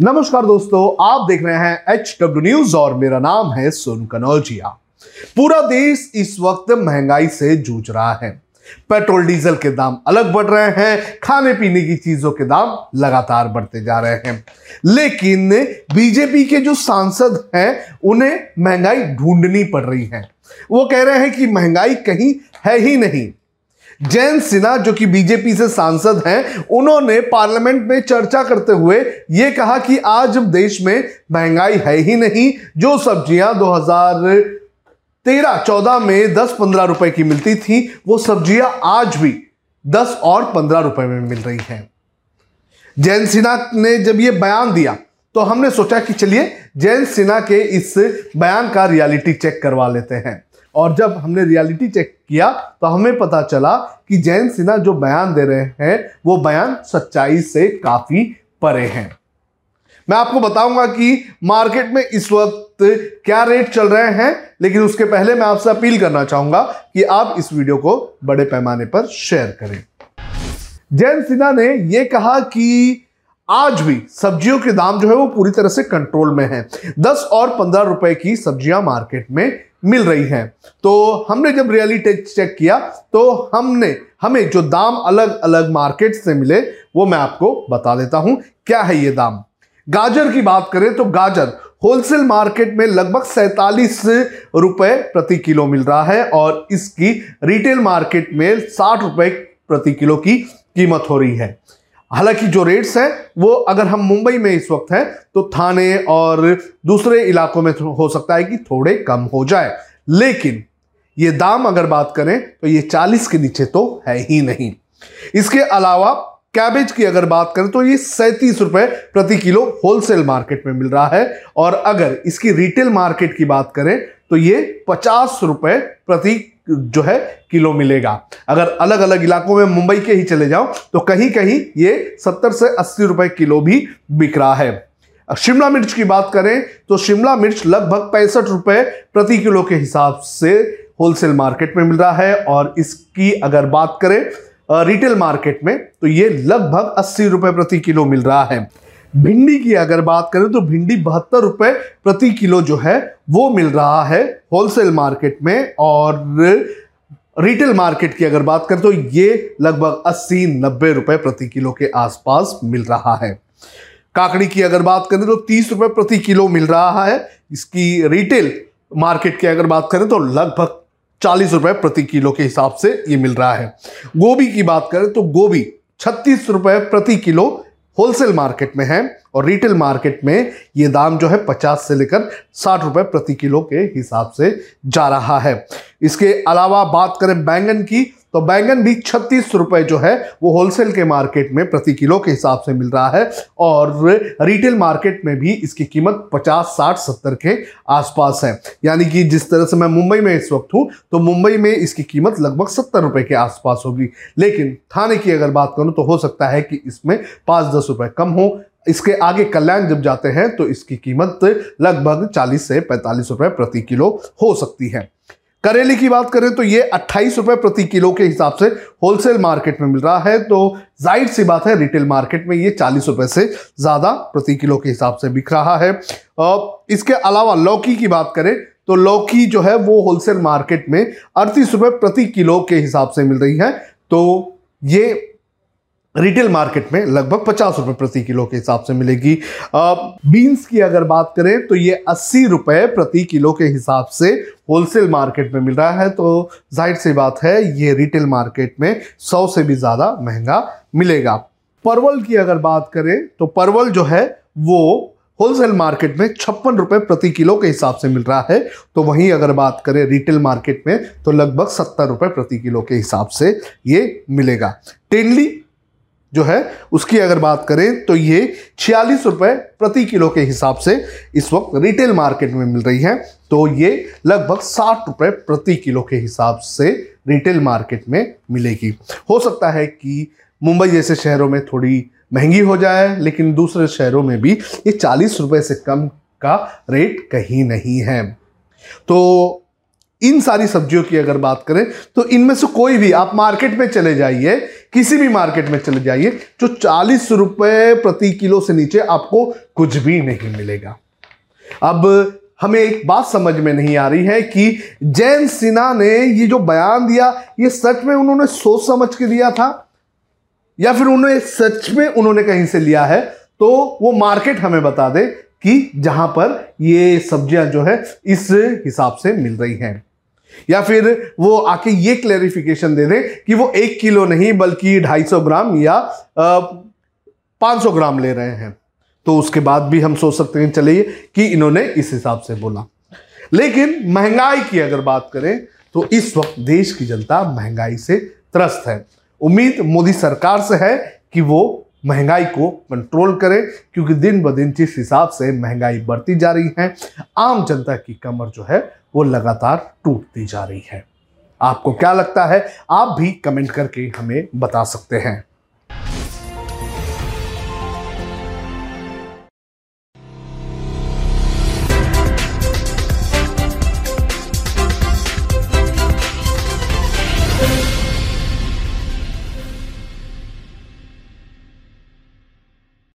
नमस्कार दोस्तों, आप देख रहे हैं एच डब्ल्यू न्यूज़ और मेरा नाम है सोन कनौजिया। पूरा देश इस वक्त महँगाई से जूझ रहा है। पेट्रोल, डीजल के दाम अलग बढ़ रहे हैं, खाने पीने की चीज़ों के दाम लगातार बढ़ते जा रहे हैं। लेकिन बीजेपी के जो सांसद हैं, उन्हें महँगाई ढूंढनी पड़ रही है। वो कह रहे हैं कि महँगाई कहीं है ही नहीं। जयंत सिन्हा, जो कि बीजेपी से सांसद हैं, उन्होंने पार्लियामेंट में चर्चा करते हुए यह कहा कि आज देश में महँगाई है ही नहीं, जो सब्ज़ियाँ 2013 14 में 10 15 रुपए की मिलती थी, वो सब्ज़ियाँ आज भी 10 और 15 रुपए में मिल रही हैं। जयंत सिन्हा ने जब ये बयान दिया तो हमने सोचा कि चलिए जयंत सिन्हा के इस बयान का रियलिटी चेक करवा लेते हैं। और जब हमने रियलिटी चेक किया तो हमें पता चला कि जयंत सिन्हा जो बयान दे रहे हैं, वो बयान सच्चाई से काफ़ी परे हैं। मैं आपको बताऊँगा कि मार्केट में इस वक्त क्या रेट चल रहे हैं, लेकिन उसके पहले मैं आपसे अपील करना चाहूँगा कि आप इस वीडियो को बड़े पैमाने पर शेयर करें। जयंत सिन्हा ने यह कहा कि आज भी सब्जियों के दाम जो है वो पूरी तरह से कंट्रोल में है। दस और पंद्रह रुपए की सब्ज़ियाँ मार्केट में मिल रही हैं। तो हमने जब रियलिटी चेक किया तो हमने, हमें जो दाम अलग अलग मार्केट से मिले, वो मैं आपको बता देता हूँ, क्या है ये दाम। गाजर की बात करें तो गाजर होलसेल मार्केट में लगभग सैतालीस रुपए प्रति किलो मिल रहा है और इसकी रिटेल मार्केट में साठ रुपए प्रति किलो की कीमत हो रही है। हालाँकि जो रेट्स हैं, वो अगर हम मुंबई में इस वक्त हैं तो थाने और दूसरे इलाकों में हो सकता है कि थोड़े कम हो जाए। लेकिन ये दाम अगर बात करें तो ये 40 के नीचे तो है ही नहीं। इसके अलावा कैबेज की अगर बात करें तो ये सैंतीस रुपए प्रति किलो होलसेल मार्केट में मिल रहा है। और अगर इसकी रिटेल मार्केट की बात करें तो ये पचास रुपए प्रति जो है किलो मिलेगा। अगर अलग अलग इलाकों में मुंबई के ही चले जाओ तो कहीं कहीं ये सत्तर से अस्सी रुपए किलो भी बिक रहा है। शिमला मिर्च की बात करें तो शिमला मिर्च लगभग पैंसठ रुपए प्रति किलो के हिसाब से होलसेल मार्केट में मिल रहा है। और इसकी अगर बात करें रिटेल मार्केट में तो ये लगभग अस्सी रुपए प्रति किलो मिल रहा है। भिंडी की अगर बात करें तो भिंडी बहत्तर रुपये प्रति किलो जो है, वो मिल रहा है होलसेल मार्केट में और रिटेल मार्केट की अगर बात करें तो ये लगभग 80 नब्बे रुपए प्रति किलो के आसपास मिल रहा है। काकड़ी की अगर बात करें तो तीस रुपये प्रति किलो मिल रहा है। इसकी रिटेल मार्केट की अगर बात करें तो लगभग चालीस रुपये प्रति किलो के हिसाब से ये मिल रहा है। गोभी की बात करें तो गोभी छत्तीस रुपये प्रति किलो होलसेल मार्केट में है और रिटेल मार्केट में ये दाम जो है पचास से लेकर साठ रुपये प्रति किलो के हिसाब से जा रहा है। इसके अलावा बात करें बैंगन की तो बैंगन भी छत्तीस रुपए जो है, वो होलसेल के मार्केट में प्रति किलो के हिसाब से मिल रहा है और रिटेल मार्केट में भी इसकी कीमत पचास, साठ, सत्तर के आसपास है। यानी कि जिस तरह से मैं मुंबई में इस वक्त हूँ तो मुंबई में इसकी कीमत लगभग सत्तर रुपए के आसपास होगी। लेकिन थाने की अगर बात करूँ तो हो सकता है कि इसमें पाँच, दस रुपए कम हो। इसके आगे कल्याण जब जाते हैं तो इसकी कीमत लगभग 40 से 45 रुपए प्रति किलो हो सकती है। करेले की बात करें तो ये अट्ठाईस रुपये प्रति किलो के हिसाब से होलसेल मार्केट में मिल रहा है। तो ज़ाहिर सी बात है रिटेल मार्केट में ये चालीस रुपये से ज़्यादा प्रति किलो के हिसाब से बिक रहा है। इसके अलावा लौकी की बात करें तो लौकी जो है वो होलसेल मार्केट में अड़तीस रुपये प्रति किलो के हिसाब से मिल रही है। तो ये रिटेल मार्केट में लगभग पचास रुपए प्रति किलो के हिसाब से मिलेगी। बीन्स की अगर बात करें तो ये अस्सी रुपए प्रति किलो के हिसाब से होलसेल मार्केट में मिल रहा है। तो ज़ाहिर सी बात है, ये रिटेल मार्केट में सौ से भी ज़्यादा महँगा मिलेगा। परवल की अगर बात करें तो परवल जो है, वो होलसेल मार्केट में छप्पन रुपए प्रति किलो के हिसाब से मिल रहा है। तो वहीं अगर बात करें रिटेल मार्केट में तो लगभग सत्तर रुपए प्रति किलो के हिसाब से ये मिलेगा। टेनली जो है, उसकी अगर बात करें तो ये छियालीस रुपए प्रति किलो के हिसाब से इस वक्त रिटेल मार्केट में मिल रही है। तो ये लगभग साठ रुपए प्रति किलो के हिसाब से रिटेल मार्केट में मिलेगी। हो सकता है कि मुंबई जैसे शहरों में थोड़ी महँगी हो जाए, लेकिन दूसरे शहरों में भी ये चालीस रुपए से कम का रेट कहीं नहीं है। तो इन सारी सब्जियों की अगर बात करें तो इनमें से कोई भी, आप मार्केट में चले जाइए, किसी भी मार्केट में चले जाइए, जो चालीस रुपए प्रति किलो से नीचे आपको कुछ भी नहीं मिलेगा। अब हमें एक बात समझ में नहीं आ रही है कि जैन सिन्हा ने ये जो बयान दिया, ये सच में उन्होंने सोच समझ के दिया था? या फिर उन्होंने सच में उन्होंने कहीं से लिया है? तो वो मार्केट हमें बता दे कि जहाँ पर ये सब्ज़ियाँ जो है, इस हिसाब से मिल रही हैं। या फिर वो आके ये क्लैरिफिकेशन दे दें कि वो एक किलो नहीं, बल्कि ढाई सौ ग्राम या पाँच सौ ग्राम ले रहे हैं। तो उसके बाद भी हम सोच सकते हैं, चलिए, कि इन्होंने इस हिसाब से बोला। लेकिन महँगाई की अगर बात करें तो इस वक्त देश की जनता महँगाई से त्रस्त है। उम्मीद मोदी सरकार से है कि वो महँगाई को कंट्रोल करें, क्योंकि दिन ब दिन जिस हिसाब से महँगाई बढ़ती जा रही है, आम जनता की कमर जो है, वो लगातार टूटती जा रही है। आपको क्या लगता है? आप भी कमेंट करके हमें बता सकते हैं।